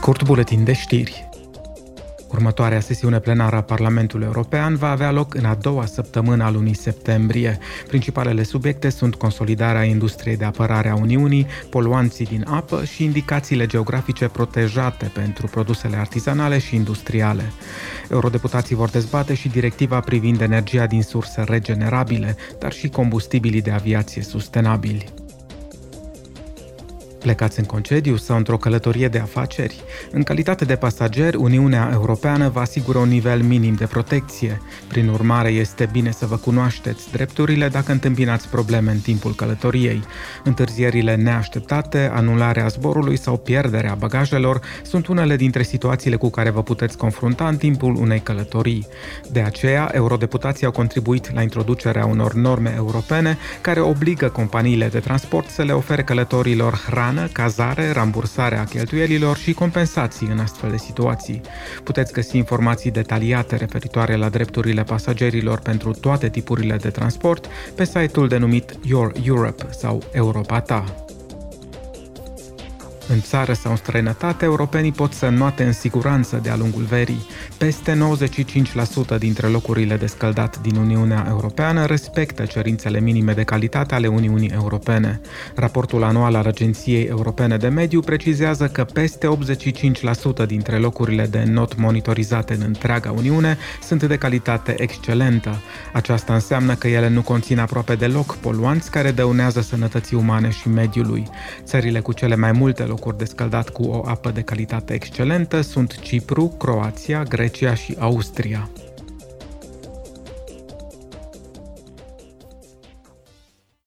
Scurt buletin de știri. Următoarea sesiune plenară a Parlamentului European va avea loc în a doua săptămână a lunii septembrie. Principalele subiecte sunt consolidarea industriei de apărare a Uniunii, poluanții din apă și indicațiile geografice protejate pentru produsele artizanale și industriale. Eurodeputații vor dezbate și directiva privind energia din surse regenerabile, dar și combustibilii de aviație sustenabili. Plecați în concediu sau într-o călătorie de afaceri? În calitate de pasageri, Uniunea Europeană vă asigură un nivel minim de protecție. Prin urmare, este bine să vă cunoașteți drepturile dacă întâmpinați probleme în timpul călătoriei. Întârzierile neașteptate, anularea zborului sau pierderea bagajelor sunt unele dintre situațiile cu care vă puteți confrunta în timpul unei călătorii. De aceea, eurodeputații au contribuit la introducerea unor norme europene care obligă companiile de transport să le ofere călătorilor hrană hrană, cazare, rambursarea cheltuielilor și compensații în astfel de situații. Puteți găsi informații detaliate referitoare la drepturile pasagerilor pentru toate tipurile de transport pe site-ul denumit Your Europe sau Europa Ta. În țară sau în străinătate, europenii pot să noate în siguranță de-a lungul verii. Peste 95% dintre locurile de scăldat din Uniunea Europeană respectă cerințele minime de calitate ale Uniunii Europene. Raportul anual al Agenției Europene de Mediu precizează că peste 85% dintre locurile de not monitorizate în întreaga Uniune sunt de calitate excelentă. Aceasta înseamnă că ele nu conțin aproape deloc poluanți care dăunează sănătății umane și mediului. Țările cu cele mai multe locuri locuri de scăldat cu o apă de calitate excelentă sunt Cipru, Croația, Grecia și Austria.